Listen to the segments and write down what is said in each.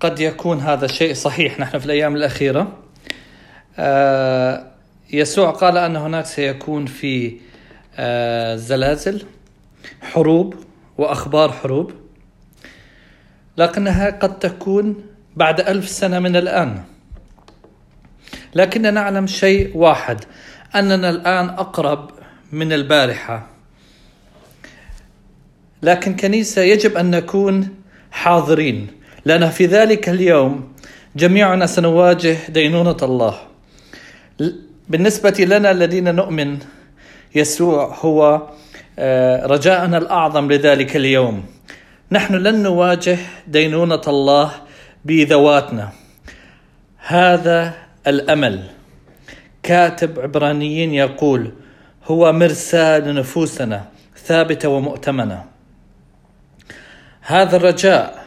قد يكون هذا الشيء صحيح. نحن في الأيام الأخيرة. آه، يسوع قال أن هناك سيكون في آه، زلازل حروب وأخبار حروب. لكنها قد تكون بعد ألف سنة من الآن. لكننا نعلم شيء واحد أننا الآن أقرب من البارحة. لكن كنيسة يجب أن نكون حاضرين. لأن في ذلك اليوم جميعنا سنواجه دينونة الله. بالنسبة لنا الذين نؤمن يسوع هو آه، رجاءنا الأعظم لذلك اليوم. نحن لن نواجه دينونة الله بذواتنا. هذا الأمل. كاتب عبرانيين يقول هو مرسى لنفوسنا ثابتة ومؤتمنة. هذا الرجاء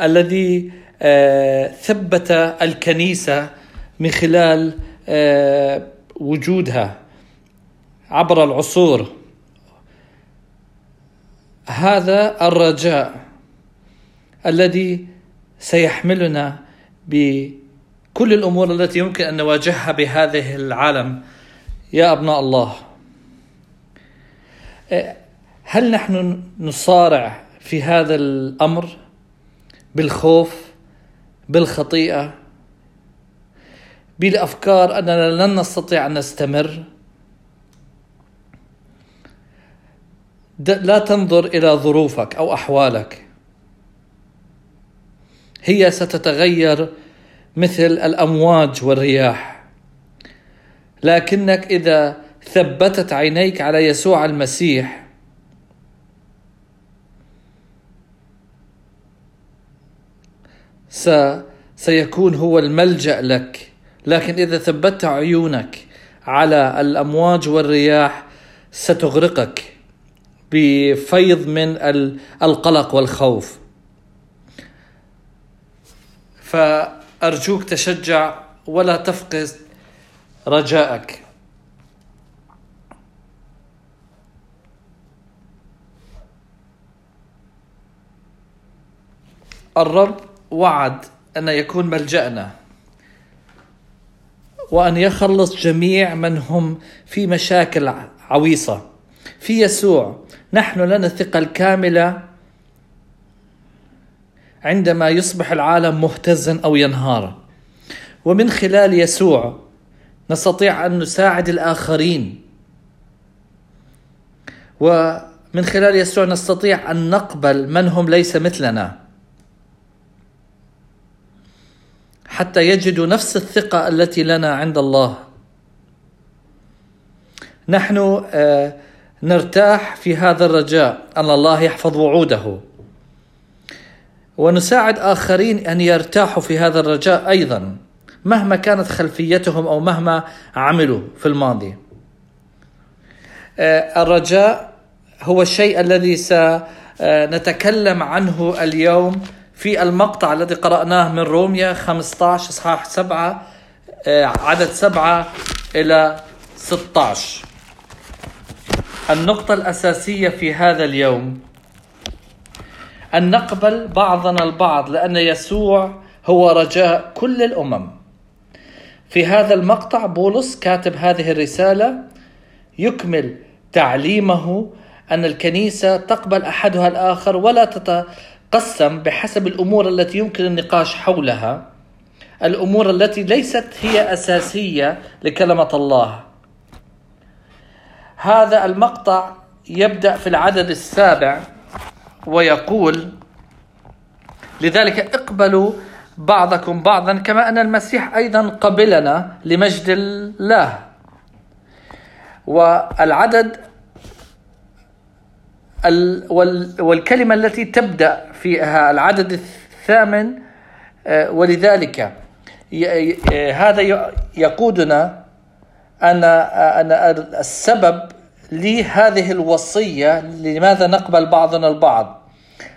الذي آه، ثبت الكنيسة من خلال آه، وجودها عبر العصور. هذا الرجاء الذي سيحملنا بكل الأمور التي يمكن أن نواجهها بهذه العالم. يا أبناء الله هل نحن نصارع في هذا الأمر؟ بالخوف بالخطيئة بالأفكار أننا لن نستطيع أن نستمر. لا تنظر إلى ظروفك أو أحوالك. هي ستتغير مثل الأمواج والرياح. لكنك إذا ثبتت عينيك على يسوع المسيح سيكون هو الملجأ لك. لكن إذا ثبتت عيونك على الأمواج والرياح ستغرقك بفيض من القلق والخوف. فأرجوك تشجع ولا تفقد رجائك الرب وعد أن يكون ملجأنا. وأن يخلص جميع من هم في مشاكل عويصة. في يسوع نحن لنا الثقة الكاملة عندما يصبح العالم مهتزا أو ينهار. ومن خلال يسوع نستطيع أن نساعد الآخرين. ومن خلال يسوع نستطيع أن نقبل من هم ليس مثلنا. حتى يجدوا نفس الثقة التي لنا عند الله. نحن آه، نرتاح في هذا الرجاء. أن الله يحفظ وعوده. ونساعد آخرين أن يرتاحوا في هذا الرجاء أيضا مهما كانت خلفيتهم أو مهما عملوا في الماضي. آه، الرجاء هو الشيء الذي سنتكلم عنه اليوم. في المقطع الذي قرأناه من روميا 15 إصحاح 7 آه، عدد 7 إلى 16. النقطة الأساسية في هذا اليوم أن نقبل بعضنا البعض لأن يسوع هو رجاء كل الأمم في هذا المقطع بولس كاتب هذه الرسالة يكمل تعليمه أن الكنيسة تقبل أحدها الآخر ولا تتقسم بحسب الأمور التي يمكن النقاش حولها. الأمور التي ليست هي أساسية لكلمة الله. هذا المقطع يبدأ في العدد السابع ويقول لذلك اقبلوا بعضكم بعضا كما أن المسيح أيضا قبلنا لمجد الله. والعدد والكلمة التي تبدأ فيها العدد الثامن آه، ولذلك هذا يقودنا أن أن السبب لهذه الوصية لماذا نقبل بعضنا البعض.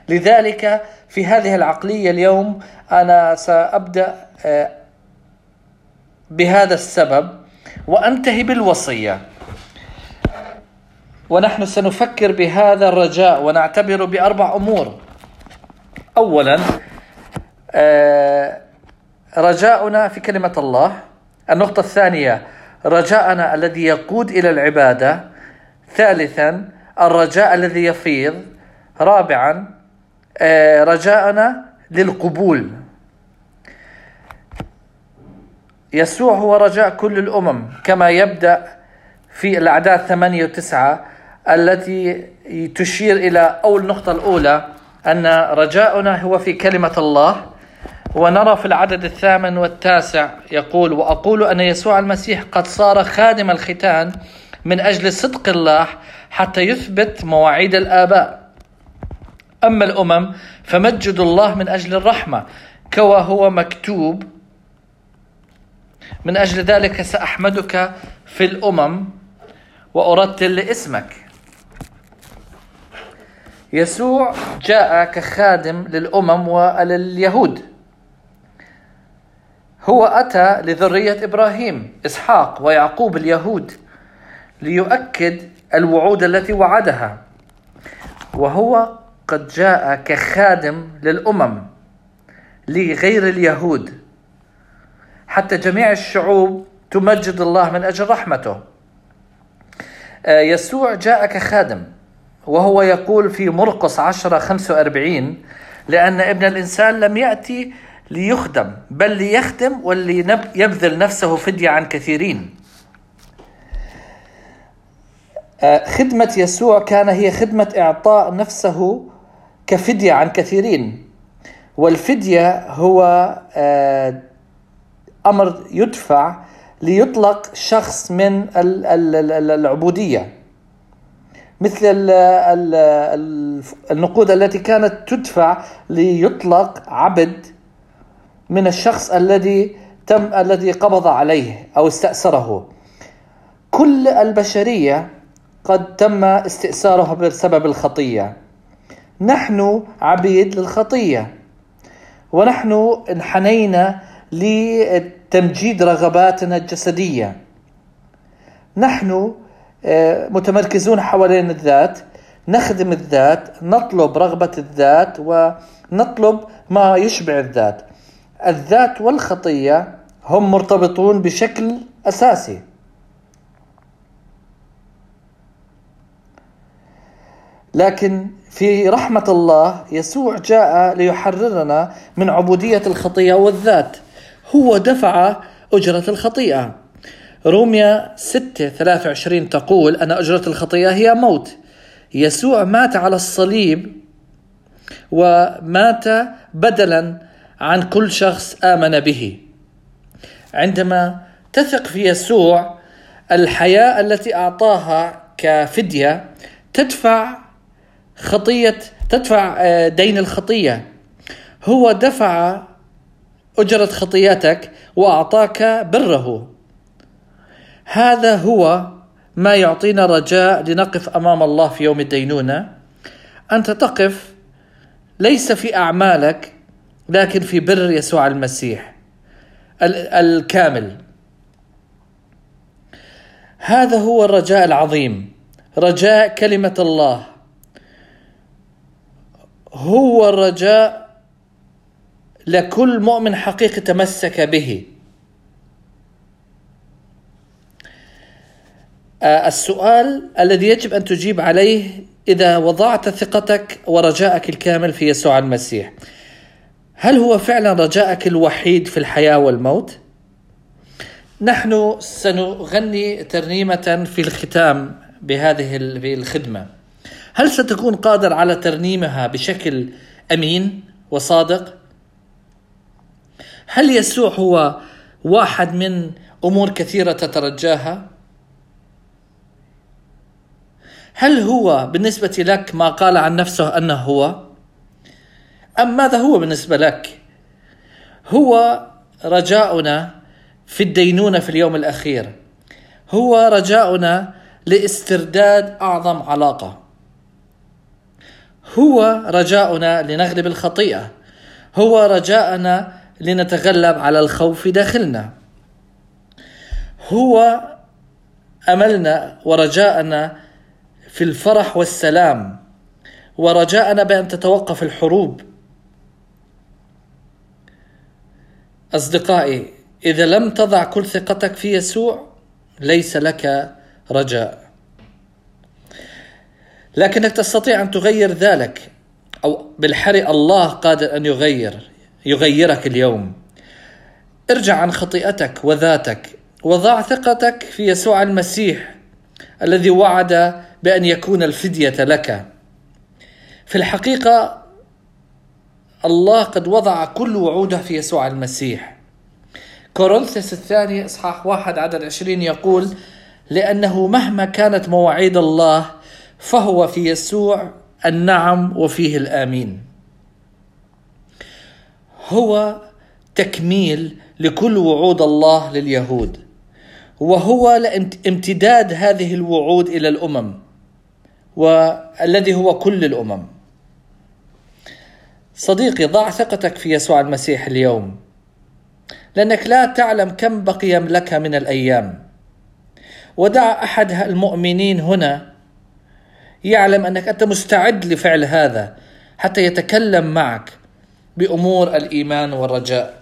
لذلك في هذه العقلية اليوم أنا سأبدأ آه، بهذا السبب وأنتهي بالوصية. ونحن سنفكر بهذا الرجاء ونعتبره بأربع أمور. أولا آه، رجاؤنا في كلمة الله. النقطة الثانية رجاءنا الذي يقود إلى العبادة. ثالثا الرجاء الذي يفيض. رابعا آه، رجاءنا للقبول. يسوع هو رجاء كل الأمم كما يبدأ في الأعداد ثمانية وتسعة. التي تشير إلى أول النقطة الأولى أن رجاؤنا هو في كلمة الله ونرى في العدد الثامن والتاسع يقول وأقول أن يسوع المسيح قد صار خادم الختان من أجل صدق الله حتى يثبت مواعيد الآباء. أما الأمم فمجد الله من أجل الرحمة كما هو مكتوب. من أجل ذلك سأحمدك في الأمم وأرتل لاسمك. يسوع جاء كخادم للأمم ولليهود. هو أتى لذرية إبراهيم إسحاق ويعقوب اليهود ليؤكد الوعود التي وعدها. وهو قد جاء كخادم للأمم لغير اليهود. حتى جميع الشعوب تمجد الله من أجل رحمته. آه، يسوع جاء كخادم وهو يقول في مرقس 10 45 لأن ابن الإنسان لم يأتي ليخدم بل ليخدم وليبذل نفسه فدية عن كثيرين. آه، خدمة يسوع كان هي خدمة إعطاء نفسه كفدية عن كثيرين. والفدية هو آه، أمر يدفع ليطلق شخص من العبودية. مثل النقود التي كانت تدفع ليطلق عبد من الشخص الذي تم الذي قبض عليه أو استأسره كل البشرية قد تم استئسارها بسبب الخطية. نحن عبيد للخطية. ونحن انحنينا لتمجيد رغباتنا الجسدية. نحن متمركزون حوالين الذات نخدم الذات نطلب رغبة الذات ونطلب ما يشبع الذات. الذات والخطية هم مرتبطون بشكل أساسي. لكن في رحمة الله يسوع جاء ليحررنا من عبودية الخطية والذات. هو دفع أجرة الخطيئة. روميا 6 23 تقول أن أجرة الخطيئة هي موت. يسوع مات على الصليب ومات بدلا عن كل شخص آمن به. عندما تثق في يسوع الحياة التي أعطاها كفدية تدفع خطية تدفع آه، دين الخطية. هو دفع أجرة خطيتك وأعطاك بره. هذا هو ما يعطينا رجاء لنقف أمام الله في يوم الدينونة. أنت تقف ليس في أعمالك لكن في بر يسوع المسيح الكامل. هذا هو الرجاء العظيم رجاء كلمة الله. هو الرجاء لكل مؤمن حقيقي تمسك به. السؤال الذي يجب أن تجيب عليه إذا وضعت ثقتك ورجاءك الكامل في يسوع المسيح. هل هو فعلا رجاءك الوحيد في الحياة والموت؟ نحن سنغني ترنيمة في الختام بهذه الخدمة. هل ستكون قادر على ترنيمها بشكل أمين وصادق؟ هل يسوع هو واحد من أمور كثيرة تترجاها؟ هل هو بالنسبة لك ما قال عن نفسه أنه هو؟ أم ماذا هو بالنسبة لك؟ هو رجاؤنا في الدينونة في اليوم الأخير. هو رجاؤنا لاسترداد أعظم علاقة. هو رجاؤنا لنغلب الخطيئة. هو رجاءنا لنتغلب على الخوف داخلنا. هو أملنا ورجاءنا في الفرح والسلام. ورجاءنا بأن تتوقف الحروب. أصدقائي إذا لم تضع كل ثقتك في يسوع ليس لك رجاء. لكنك تستطيع أن تغير ذلك أو بالحري الله قادر أن يغير يغيرك اليوم. ارجع عن خطيئتك وذاتك وضع ثقتك في يسوع المسيح الذي وعد بأن يكون الفدية لك. في الحقيقة الله قد وضع كل وعوده في يسوع المسيح. كورنثس الثاني إصحاح واحد عدد عشرين يقول لأنه مهما كانت مواعيد الله فهو في يسوع النعم وفيه الآمين. هو تكميل لكل وعود الله لليهود وهو امتداد هذه الوعود إلى الأمم. والذي هو كل الأمم. صديقي ضع ثقتك في يسوع المسيح اليوم. لأنك لا تعلم كم بقي لك من الأيام. ودع أحد المؤمنين هنا يعلم أنك أنت مستعد لفعل هذا حتى يتكلم معك بأمور الإيمان والرجاء.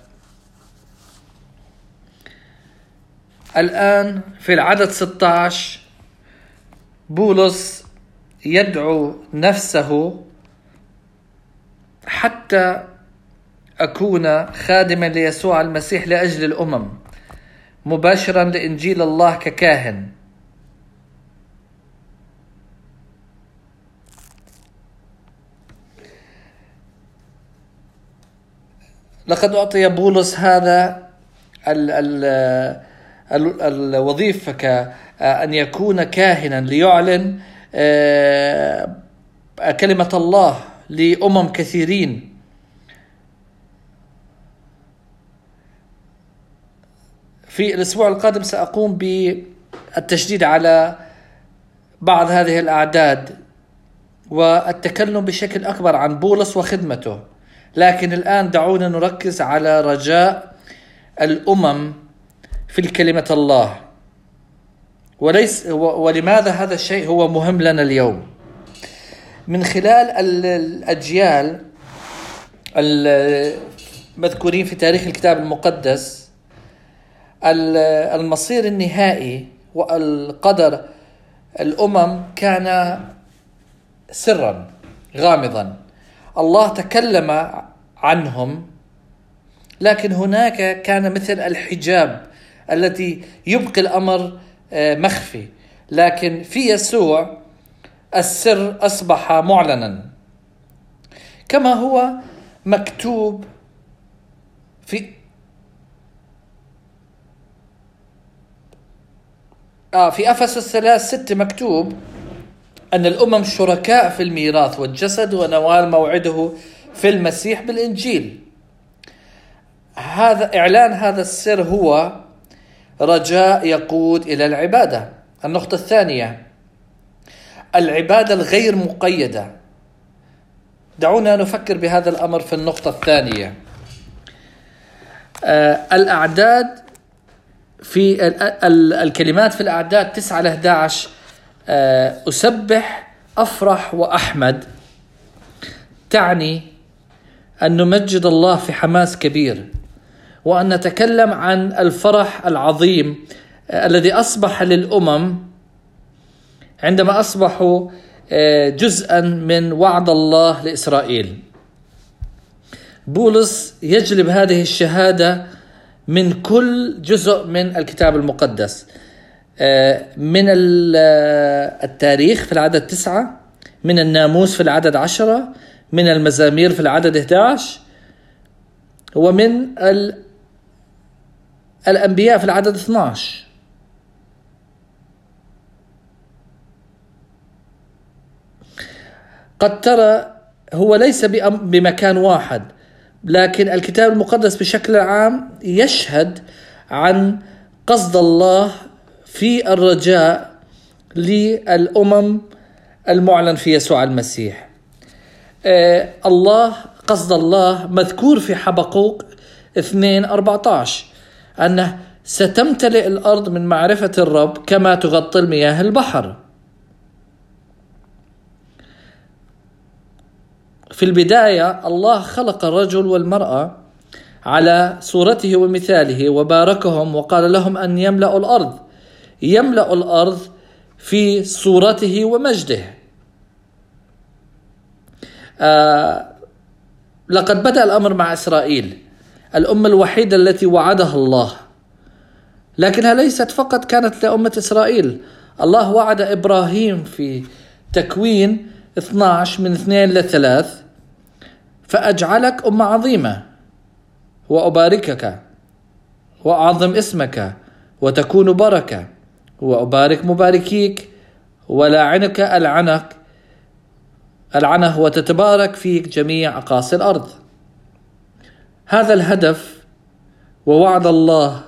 الآن في العدد 16 بولس يدعو نفسه حتى أكون خادما ليسوع المسيح لأجل الأمم مباشرا لإنجيل الله ككاهن. لقد أعطي بولس هذا ال ال الوظيفة كأن يكون كاهنا ليعلن كلمة الله لأمم كثيرين. في الأسبوع القادم سأقوم بالتشديد على بعض هذه الأعداد والتكلم بشكل أكبر عن بولس وخدمته لكن الآن دعونا نركز على رجاء الأمم في كلمة الله. وليس ولماذا هذا الشيء هو مهم لنا اليوم؟ من خلال الأجيال المذكورين في تاريخ الكتاب المقدس المصير النهائي والقدر الأمم كان سرا غامضا. الله تكلم عنهم لكن هناك كان مثل الحجاب التي يبقي الأمر آه، مخفي. لكن في يسوع السر أصبح معلنا. كما هو مكتوب في آه في أفسس ثلاث ست مكتوب أن الأمم شركاء في الميراث والجسد ونوال موعده في المسيح بالإنجيل. هذا إعلان هذا السر هو رجاء يقود إلى العبادة. النقطة الثانية العبادة الغير مقيدة. دعونا نفكر بهذا الأمر في النقطة الثانية. آه الأعداد في الكلمات في الأعداد 9 ل 11 آه، أسبح أفرح وأحمد. تعني أن نمجد الله في حماس كبير. وأن نتكلم عن الفرح العظيم آه، الذي أصبح للأمم عندما أصبحوا آه، جزءا من وعد الله لإسرائيل. بولس يجلب هذه الشهادة من كل جزء من الكتاب المقدس. آه، من التاريخ في العدد تسعة من الناموس في العدد عشرة من المزامير في العدد 11 ومن الأنبياء في العدد 12 قد ترى هو ليس بمكان واحد لكن الكتاب المقدس بشكل عام يشهد عن قصد الله في الرجاء للأمم المعلن في يسوع المسيح. آه الله قصد الله مذكور في حبقوق 2 14 أنه ستمتلئ الأرض من معرفة الرب كما تغطي المياه البحر. في البداية الله خلق الرجل والمرأة على صورته ومثاله وباركهم وقال لهم أن يملأوا الأرض يملأ الأرض في صورته ومجده. آه لقد بدأ الأمر مع إسرائيل. الأمة الوحيدة التي وعدها الله. لكنها ليست فقط كانت لأمة إسرائيل. الله وعد إبراهيم في تكوين 12 من 2 ل 3 فأجعلك أمة عظيمة وأباركك وأعظم اسمك وتكون بركة وأبارك مباركيك ولاعنك ألعنك العنه وتتبارك فيك جميع أقاصي الأرض. هذا الهدف ووعد الله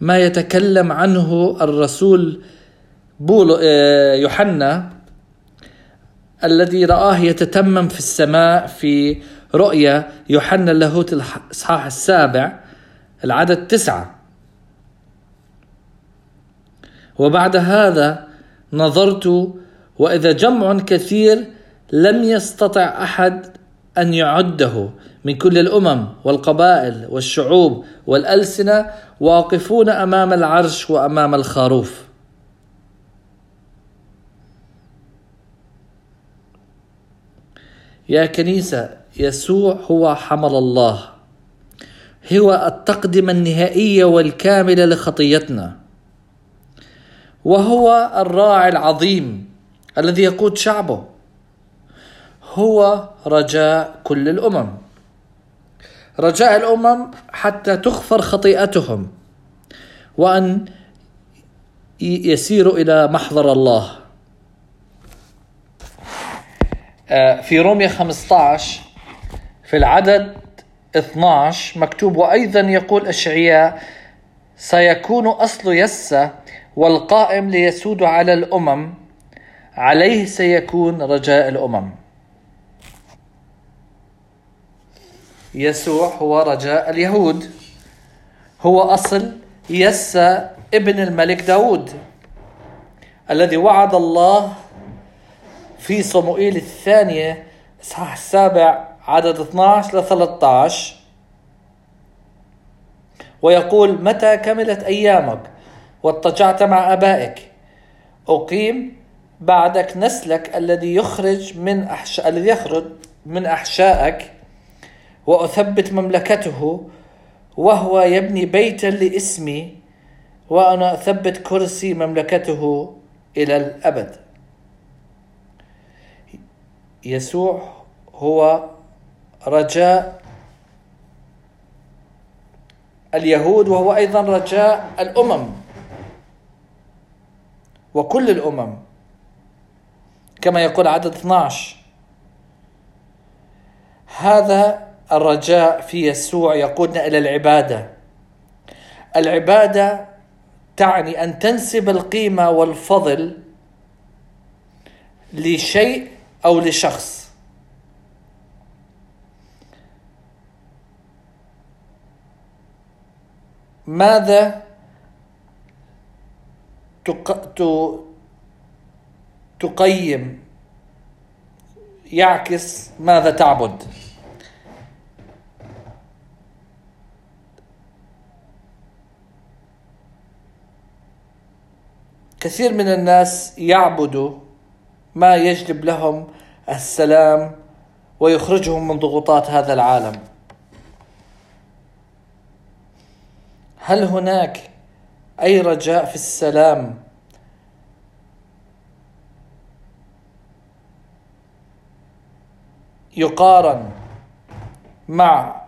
ما يتكلم عنه الرسول بول آه، يوحنا الذي رآه يتتمم في السماء في رؤيا يوحنا اللاهوت الإصحاح السابع العدد تسعة. وبعد هذا نظرت وإذا جمع كثير لم يستطع أحد أن يعده. من كل الأمم والقبائل والشعوب والألسنة واقفون أمام العرش وأمام الخروف. يا كنيسة يسوع هو حمل الله. هو التقدمة النهائية والكاملة لخطيتنا. وهو الراعي العظيم الذي يقود شعبه. هو رجاء كل الأمم. رجاء الأمم حتى تغفر خطيئتهم وأن يسيروا إلى محضر الله. آه، في روميا 15 في العدد 12 مكتوب وأيضا يقول اشعياء سيكون أصل يسى والقائم ليسود على الأمم عليه سيكون رجاء الأمم. يسوع هو رجاء اليهود. هو أصل يسى ابن الملك داود الذي وعد الله في صموئيل الثانية إصحاح السابع عدد 12 ل 13 ويقول متى كملت أيامك واضطجعت مع أبائك؟ أقيم بعدك نسلك الذي يخرج من أحشاء الذي يخرج من أحشائك وأثبت مملكته وهو يبني بيتا لإسمي وأنا أثبت كرسي مملكته إلى الأبد. يسوع هو رجاء اليهود وهو أيضا رجاء الأمم وكل الأمم كما يقول عدد 12 هذا الرجاء في يسوع يقودنا إلى العبادة. العبادة تعني أن تنسب القيمة والفضل لشيء أو لشخص. ماذا تقيم؟ يعكس ماذا تعبد. كثير من الناس يعبدوا ما يجلب لهم السلام ويخرجهم من ضغوطات هذا العالم. هل هناك أي رجاء في السلام يقارن مع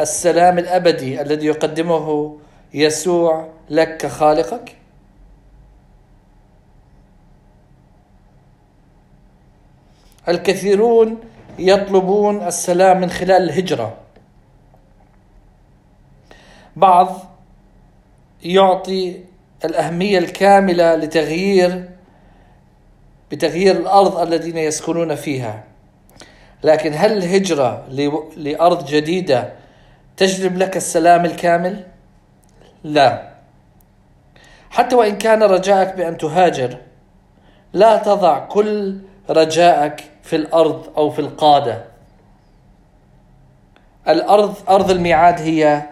السلام الأبدي الذي يقدمه يسوع لك كخالقك الكثيرون يطلبون السلام من خلال الهجرة. بعض يعطي الأهمية الكاملة لتغيير بتغيير الأرض الذين يسكنون فيها. لكن هل الهجرة لأرض جديدة تجلب لك السلام الكامل؟ لا. حتى وإن كان رجاءك بأن تهاجر لا تضع كل رجاءك في الأرض أو في القادة. الأرض أرض الميعاد هي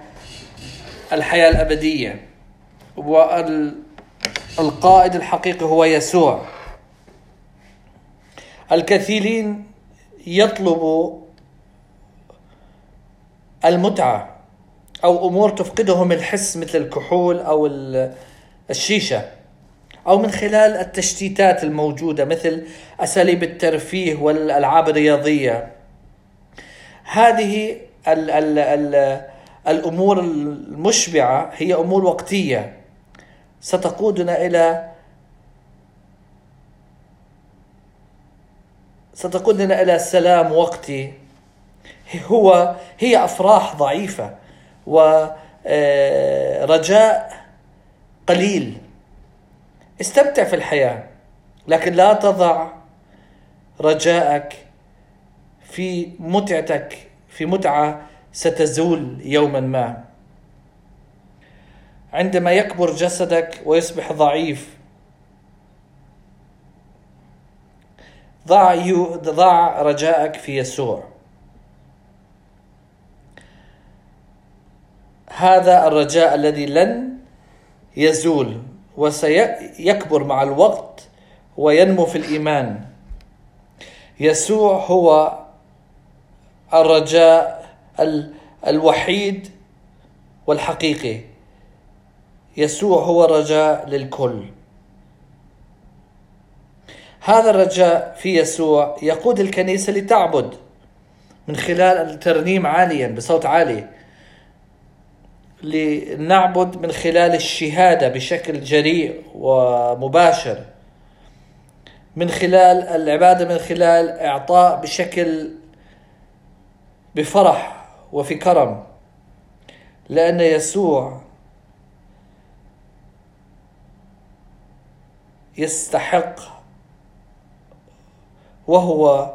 الحياة الأبدية والقائد الحقيقي هو يسوع. الكثيرين يطلبوا المتعة أو أمور تفقدهم الحس مثل الكحول أو الشيشة. أو من خلال التشتيتات الموجودة مثل أساليب الترفيه والألعاب الرياضية. هذه ال ال ال الأمور المشبعة هي أمور وقتية. ستقودنا إلى ستقودنا إلى سلام وقتي. هو هي أفراح ضعيفة ورجاء قليل. استمتع في الحياة لكن لا تضع رجاءك في متعتك في متعة ستزول يوما ما. عندما يكبر جسدك ويصبح ضعيف ضع ضع رجاءك في يسوع. هذا الرجاء الذي لن يزول. وسيكبر مع الوقت وينمو في الإيمان. يسوع هو الرجاء الوحيد والحقيقي. يسوع هو الرجاء للكل. هذا الرجاء في يسوع يقود الكنيسة لتعبد من خلال الترنيم عاليا بصوت عالي. لنعبد من خلال الشهادة بشكل جريء ومباشر. من خلال العبادة من خلال إعطاء بشكل بفرح وفي كرم. لأن يسوع يستحق وهو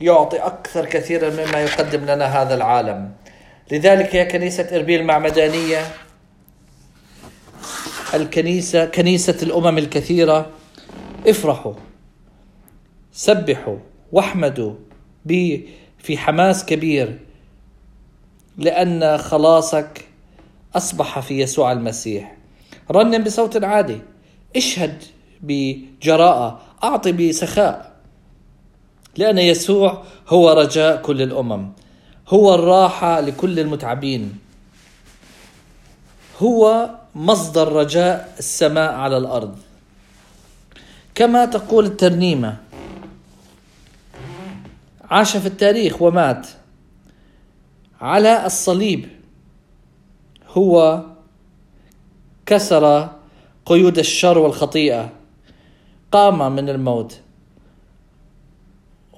يعطي أكثر كثيرا مما يقدم لنا هذا العالم. لذلك يا كنيسة إربيل المعمدانية الكنيسة كنيسة الأمم الكثيرة افرحوا سبحوا واحمدوا بي في حماس كبير لأن خلاصك أصبح في يسوع المسيح. رنم بصوت عالي اشهد بجراءة أعطي بسخاء لأن يسوع هو رجاء كل الأمم. هو الراحة لكل المتعبين. هو مصدر رجاء السماء على الأرض. كما تقول الترنيمة. عاش في التاريخ ومات. على الصليب. هو كسر قيود الشر والخطيئة. قام من الموت.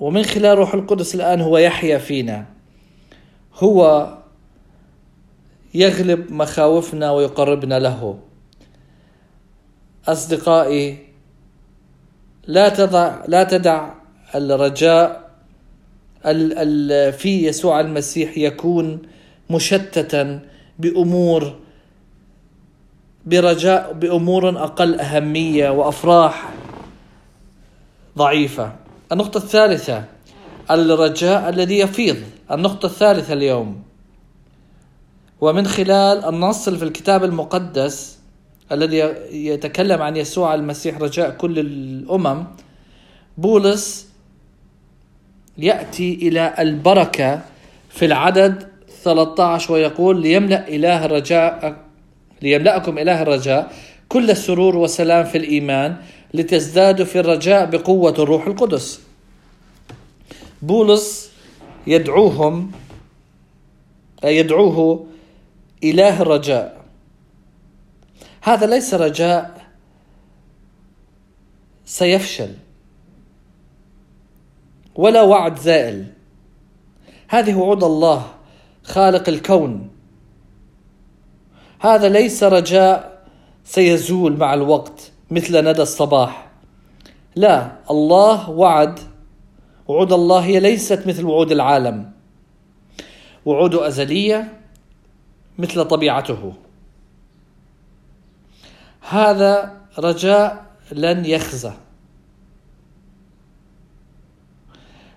ومن خلال روح القدس الآن هو يحيا فينا. هو يغلب مخاوفنا ويقربنا له. أصدقائي لا تضع لا تدع الرجاء في يسوع المسيح يكون مشتتا بأمور برجاء بأمور أقل أهمية وأفراح ضعيفة. النقطة الثالثة الرجاء الذي يفيض النقطة الثالثة اليوم. ومن خلال النص في الكتاب المقدس الذي يتكلم عن يسوع المسيح رجاء كل الأمم بولس يأتي إلى البركة في العدد 13 ويقول ليملأ إله الرجاء ليملأكم إله الرجاء كل السرور والسلام في الإيمان لتزدادوا في الرجاء بقوة الروح القدس. بولس يدعوهم يدعوه إله الرجاء هذا ليس رجاء سيفشل ولا وعد زائل. هذه وعود الله خالق الكون. هذا ليس رجاء سيزول مع الوقت مثل ندى الصباح. لا الله وعد وعود الله هي ليست مثل وعود العالم. وعود أزلية مثل طبيعته. هذا رجاء لن يخزى.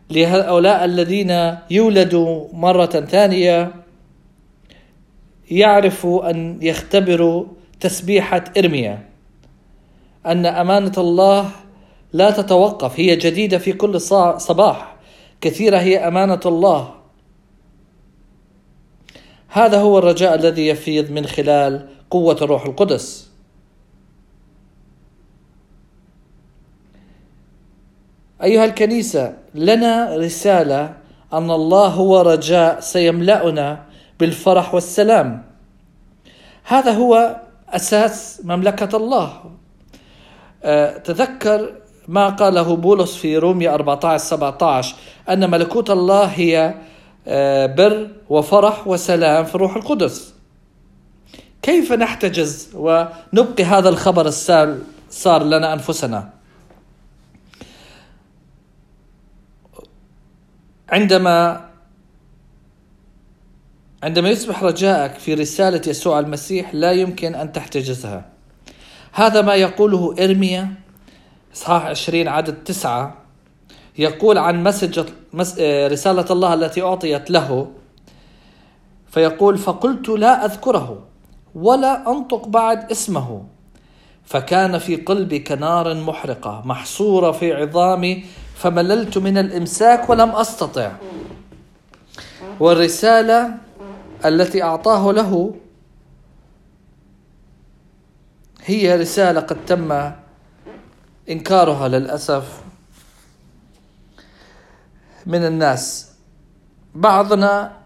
لهؤلاء الذين يولدوا مرة ثانية يعرفوا أن يختبروا تسبيحة إرميا أن أمانة الله لا تتوقف هي جديدة في كل صباح. كثيرة هي أمانة الله. هذا هو الرجاء الذي يفيض من خلال قوة الروح القدس. أيها الكنيسة لنا رسالة أن الله هو رجاء سيملأنا بالفرح والسلام. هذا هو أساس مملكة الله. أه، تذكر ما قاله بولس في روميا 14 17 أن ملكوت الله هي أه، بر وفرح وسلام في الروح القدس. كيف نحتجز ونبقي هذا الخبر السال صار لنا أنفسنا؟ عندما عندما يصبح رجاءك في رسالة يسوع المسيح لا يمكن أن تحتجزها. هذا ما يقوله إرميا إصحاح 20 عدد تسعة يقول عن مسج رسالة الله التي أعطيت له فيقول فقلت لا أذكره ولا أنطق بعد اسمه فكان في قلبي كنار محرقة محصورة في عظامي فمللت من الإمساك ولم أستطع. والرسالة التي أعطاه له هي رسالة قد تم إنكارها للأسف من الناس. بعضنا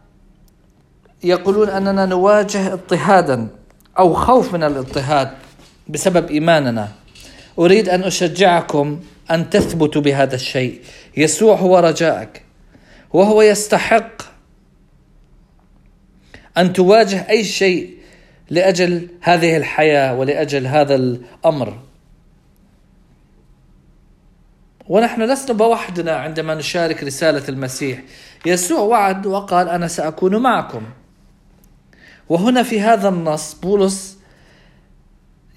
يقولون أننا نواجه اضطهادا أو خوف من الاضطهاد بسبب إيماننا. أريد أن أشجعكم أن تثبتوا بهذا الشيء. يسوع هو رجائك. وهو يستحق أن تواجه أي شيء لأجل هذه الحياة ولأجل هذا الأمر. ونحن لسنا بوحدنا عندما نشارك رسالة المسيح. يسوع وعد وقال أنا سأكون معكم. وهنا في هذا النص بولس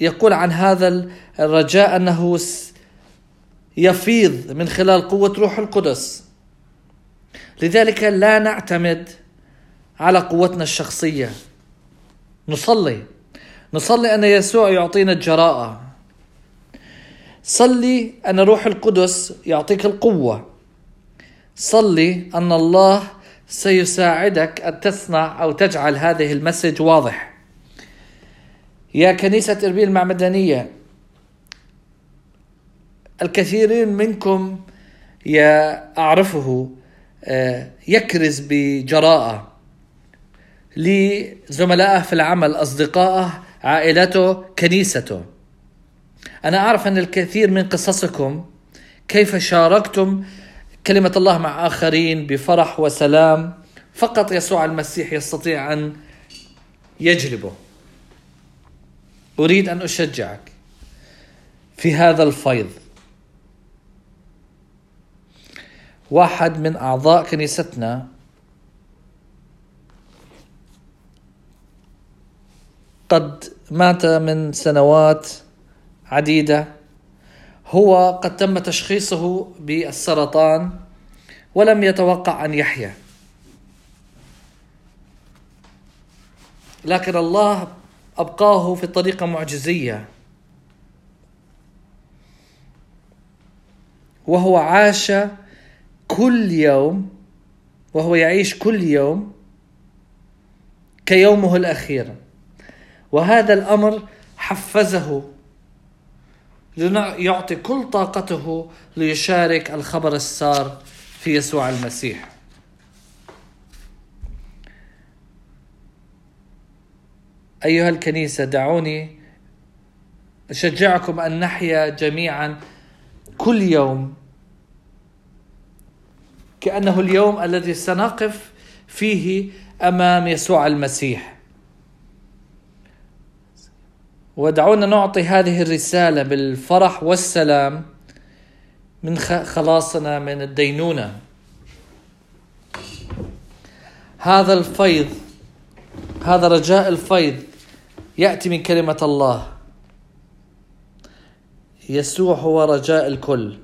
يقول عن هذا الرجاء أنه يفيض من خلال قوة روح القدس. لذلك لا نعتمد على قوتنا الشخصية. نصلي. نصلي أن يسوع يعطينا الجراءة. صلي أن روح القدس يعطيك القوة. صلي أن الله سيساعدك أن تصنع أو تجعل هذه المسج واضح. يا كنيسة إربيل المعمدانية الكثيرين منكم يا أعرفه آه، يكرز بجراءة لزملائه في العمل أصدقائه عائلته كنيسته. أنا أعرف أن الكثير من قصصكم كيف شاركتم كلمة الله مع آخرين بفرح وسلام فقط يسوع المسيح يستطيع أن يجلبه. أريد أن أشجعك في هذا الفيض. واحد من أعضاء كنيستنا قد مات من سنوات عديدة. هو قد تم تشخيصه بالسرطان ولم يتوقع أن يحيا. لكن الله أبقاه في طريقة معجزية. وهو عاش كل يوم وهو يعيش كل يوم كيومه الأخير. وهذا الأمر حفزه يعطي كل طاقته ليشارك الخبر السار في يسوع المسيح. أيها الكنيسة دعوني أشجعكم أن نحيا جميعا كل يوم. كأنه اليوم الذي سنقف فيه أمام يسوع المسيح. ودعونا نعطي هذه الرسالة بالفرح والسلام من خلاصنا من الدينونة. هذا الفيض هذا رجاء الفيض يأتي من كلمة الله. يسوع هو رجاء الكل.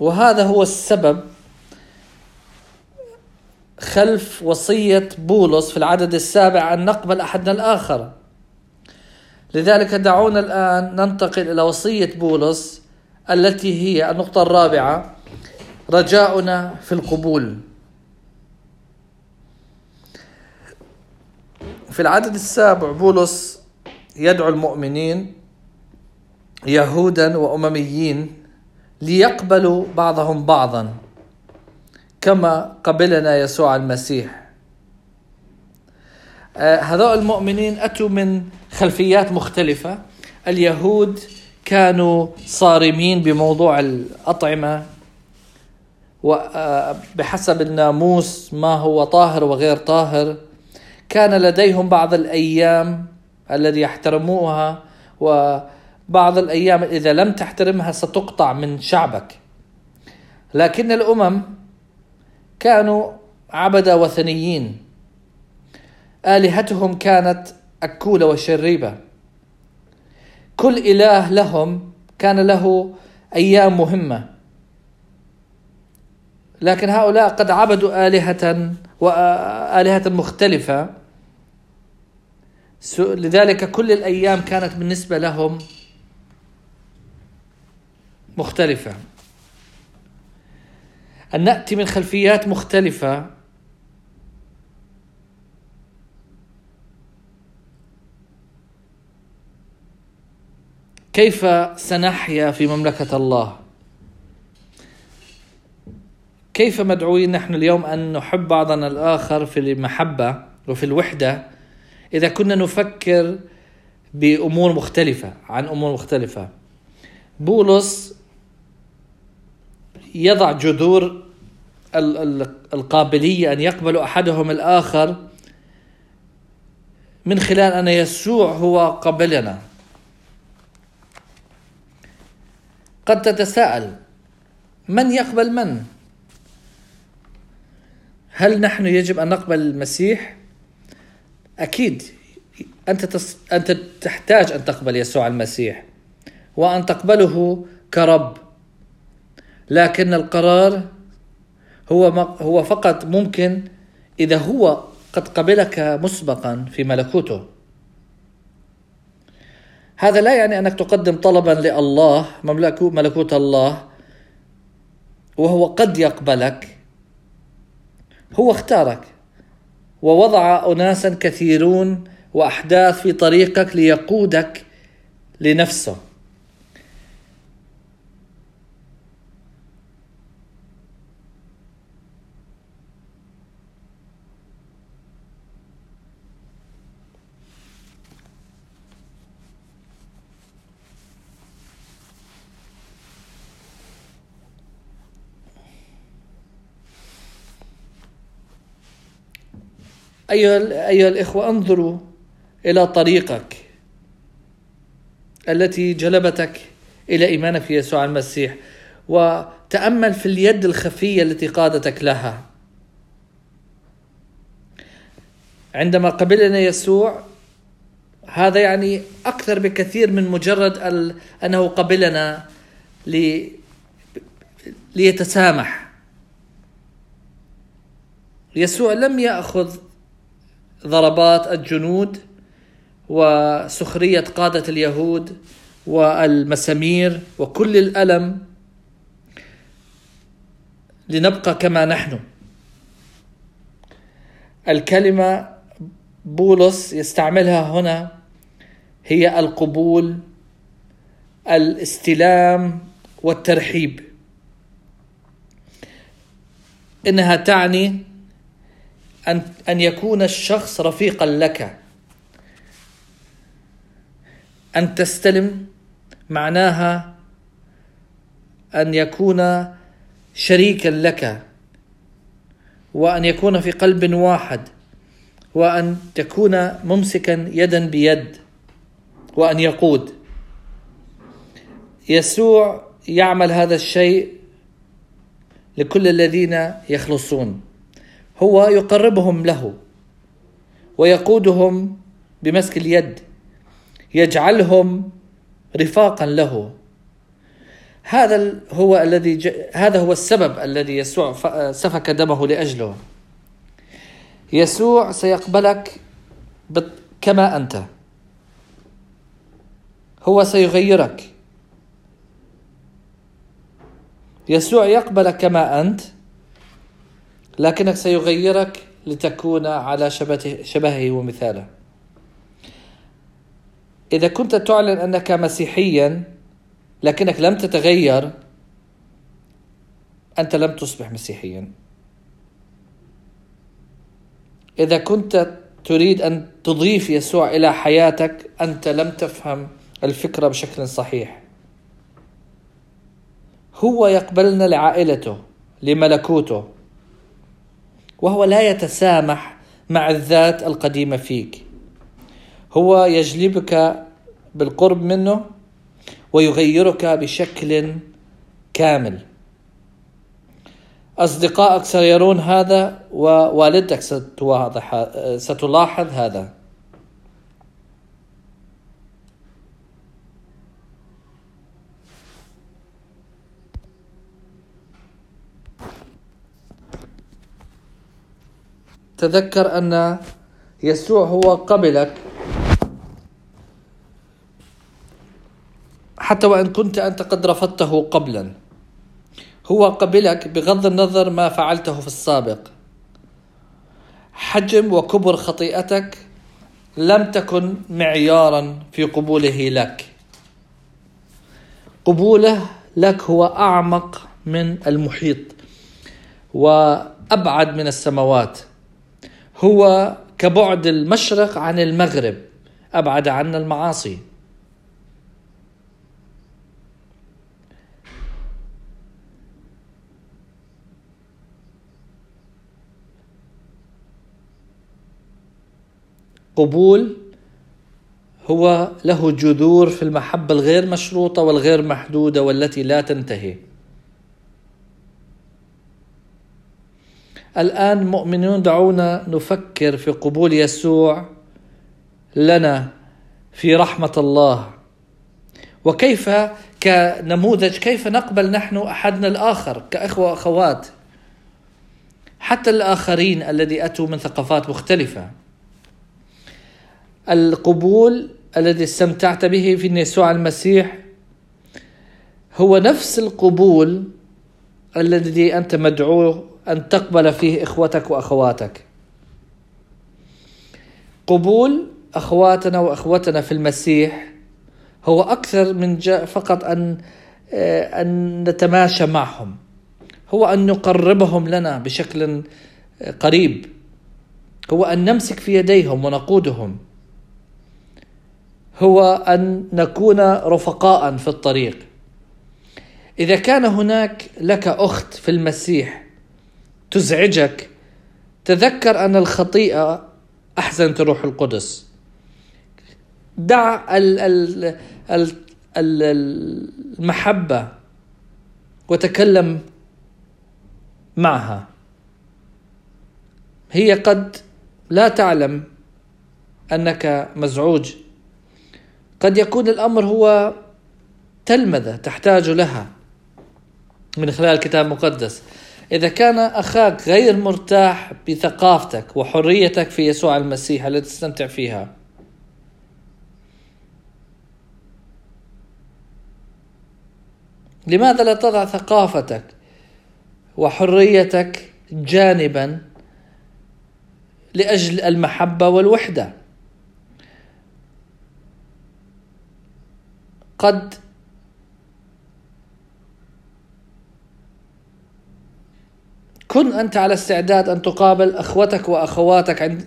وهذا هو السبب خلف وصية بولس في العدد السابع أن نقبل أحدنا الآخر. لذلك دعونا الآن ننتقل إلى وصية بولس التي هي النقطة الرابعة رجاؤنا في القبول. في العدد السابع بولس يدعو المؤمنين يهودا وأمميين ليقبلوا بعضهم بعضا. كما قبلنا يسوع المسيح. آه، هذول المؤمنين أتوا من خلفيات مختلفة. اليهود كانوا صارمين بموضوع الأطعمة وبحسب الناموس ما هو طاهر وغير طاهر. كان لديهم بعض الأيام الذي يحترموها وبعض الأيام إذا لم تحترمها ستقطع من شعبك. لكن الأمم كانوا عبدة وثنيين. آلهتهم كانت أكولة وشريبة كل إله لهم كان له أيام مهمة. لكن هؤلاء قد عبدوا آلهة وآلهة مختلفة. لذلك كل الأيام كانت بالنسبة لهم مختلفة. أن نأتي من خلفيات مختلفة. كيف سنحيا في مملكة الله؟ كيف مدعوين نحن اليوم أن نحب بعضنا الآخر في المحبة وفي الوحدة إذا كنا نفكر بأمور مختلفة عن أمور مختلفة؟ بولس يضع جذور القابلية أن يقبل أحدهم الآخر من خلال أن يسوع هو قبلنا. قد تتساءل من يقبل من؟ هل نحن يجب أن نقبل المسيح؟ أكيد أنت تص... أنت تحتاج أن تقبل يسوع المسيح وأن تقبله كرب. لكن القرار هو. هو فقط ممكن إذا هو قد قبلك مسبقا في ملكوته. هذا لا يعني أنك تقدم طلبا لله ملكوت الله وهو قد يقبلك. هو اختارك. ووضع اناسا كثيرون وأحداث في طريقك ليقودك لنفسه. أيها, أيها الإخوة أنظروا إلى طريقك التي جلبتك إلى إيمانك في يسوع المسيح وتأمل في اليد الخفية التي قادتك لها. عندما قبلنا يسوع هذا يعني أكثر بكثير من مجرد أنه قبلنا لي ليتسامح. يسوع لم يأخذ ضربات الجنود وسخرية قادة اليهود والمسامير وكل الألم لنبقى كما نحن. الكلمة بولس يستعملها هنا هي القبول الاستلام والترحيب. إنها تعني أن أن يكون الشخص رفيقا لك. أن تستلم معناها أن يكون شريكا لك. وأن يكون في قلب واحد. وأن تكون ممسكا يدا بيد. وأن يقود. يسوع يعمل هذا الشيء لكل الذين يخلصون. هو يقربهم له ويقودهم بمسك اليد يجعلهم رفاقا له. هذا هو الذي ج... هذا هو السبب الذي يسوع. سفك دمه لأجله. يسوع سيقبلك بت... كما أنت. هو سيغيرك. يسوع يقبلك كما أنت. لكنك سيغيرك لتكون على شبهه, ومثاله. إذا كنت تعلن أنك مسيحيا لكنك لم تتغير أنت لم تصبح مسيحيا. إذا كنت تريد أن تضيف يسوع إلى حياتك أنت لم تفهم الفكرة بشكل صحيح. هو يقبلنا لعائلته لملكوته. وهو لا يتسامح مع الذات القديمة فيك. هو يجلبك بالقرب منه ويغيرك بشكل كامل. أصدقائك سيرون هذا ووالدتك ستلاحظ هذا. تذكر أن يسوع هو قبلك. حتى وإن كنت أنت قد رفضته قبلا. هو قبلك بغض النظر ما فعلته في السابق. حجم وكبر خطيئتك لم تكن معيارا في قبوله لك. قبوله لك هو أعمق من المحيط وأبعد من السماوات. هو كبعد المشرق عن المغرب أبعد عنا المعاصي قبول هو له جذور في المحبة الغير مشروطة والغير محدودة والتي لا تنتهي. الآن مؤمنون دعونا نفكر في قبول يسوع لنا في رحمة الله. وكيف كنموذج كيف نقبل نحن أحدنا الآخر كأخوة وأخوات؟ حتى الآخرين الذي أتوا من ثقافات مختلفة. القبول الذي استمتعت به في يسوع المسيح هو نفس القبول الذي أنت مدعو أن تقبل فيه إخوتك وأخواتك. قبول أخواتنا وأخوتنا في المسيح هو أكثر من فقط أن أن نتماشى معهم. هو أن نقربهم لنا بشكل قريب. هو أن نمسك في يديهم ونقودهم. هو أن نكون رفقاء في الطريق. إذا كان هناك لك أخت في المسيح تزعجك. تذكر أن الخطيئة احزنت روح القدس. دع ال ال ال المحبة وتكلم معها. هي قد لا تعلم أنك مزعوج. قد يكون الأمر هو تلمذة تحتاج لها من خلال الكتاب المقدس. إذا كان أخاك غير مرتاح بثقافتك وحريتك في يسوع المسيح التي تستمتع فيها؟ لماذا لا تضع ثقافتك وحريتك جانبا لأجل المحبة والوحدة؟ قد كن أنت على استعداد أن تقابل أخوتك وأخواتك عند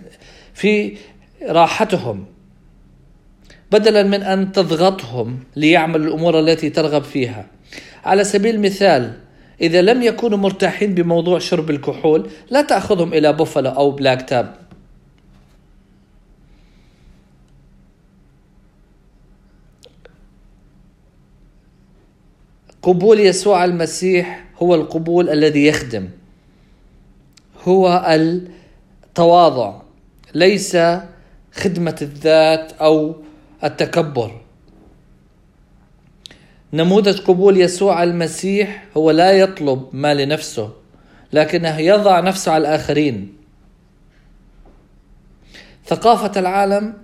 في راحتهم. بدلا من أن تضغطهم ليعملوا الأمور التي ترغب فيها. على سبيل المثال إذا لم يكونوا مرتاحين بموضوع شرب الكحول لا تأخذهم إلى بوفالو أو بلاك تاب. قبول يسوع المسيح هو القبول الذي يخدم. هو التواضع ليس خدمة الذات أو التكبر. نموذج قبول يسوع المسيح هو لا يطلب ما لنفسه لكنه يضع نفسه على الآخرين. ثقافة العالم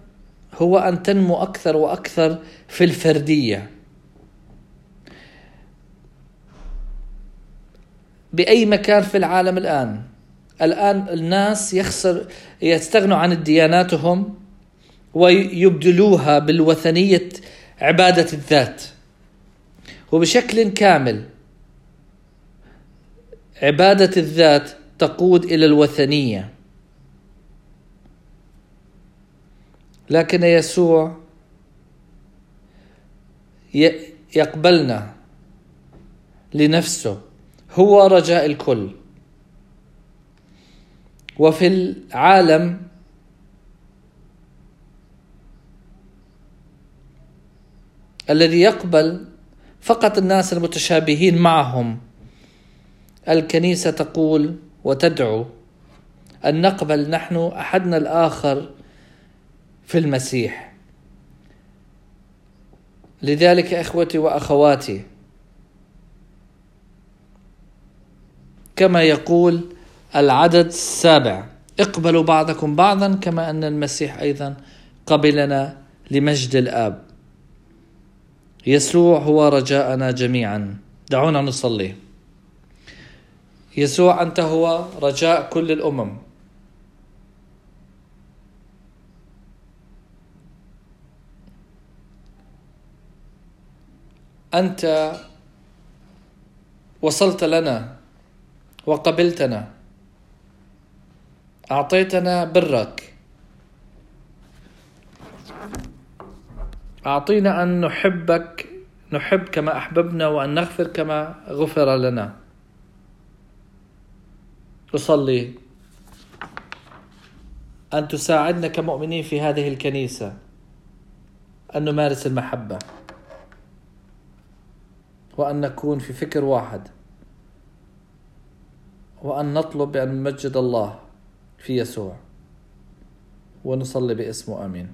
هو أن تنمو أكثر وأكثر في الفردية. بأي مكان في العالم الآن؟ الآن الناس يخسر يستغنوا عن دياناتهم ويبدلوها بالوثنية عبادة الذات. وبشكل كامل عبادة الذات تقود إلى الوثنية. لكن يسوع يقبلنا لنفسه. هو رجاء الكل. وفي العالم الذي يقبل فقط الناس المتشابهين معهم. الكنيسة تقول وتدعو أن نقبل نحن أحدنا الآخر في المسيح. لذلك إخوتي وأخواتي كما يقول العدد السابع. اقبلوا بعضكم بعضا كما أن المسيح أيضا قبلنا لمجد الآب. يسوع هو رجاءنا جميعا. دعونا نصلي. يسوع أنت هو رجاء كل الأمم. أنت وصلت لنا وقبلتنا. أعطيتنا برك. أعطينا أن نحبك نحب كما أحببنا وأن نغفر كما غفر لنا. أصلي. أن تساعدنا كمؤمنين في هذه الكنيسة. أن نمارس المحبة. وأن نكون في فكر واحد. وأن نطلب بأن نمجد الله. في يسوع. ونصلي باسمه آمين.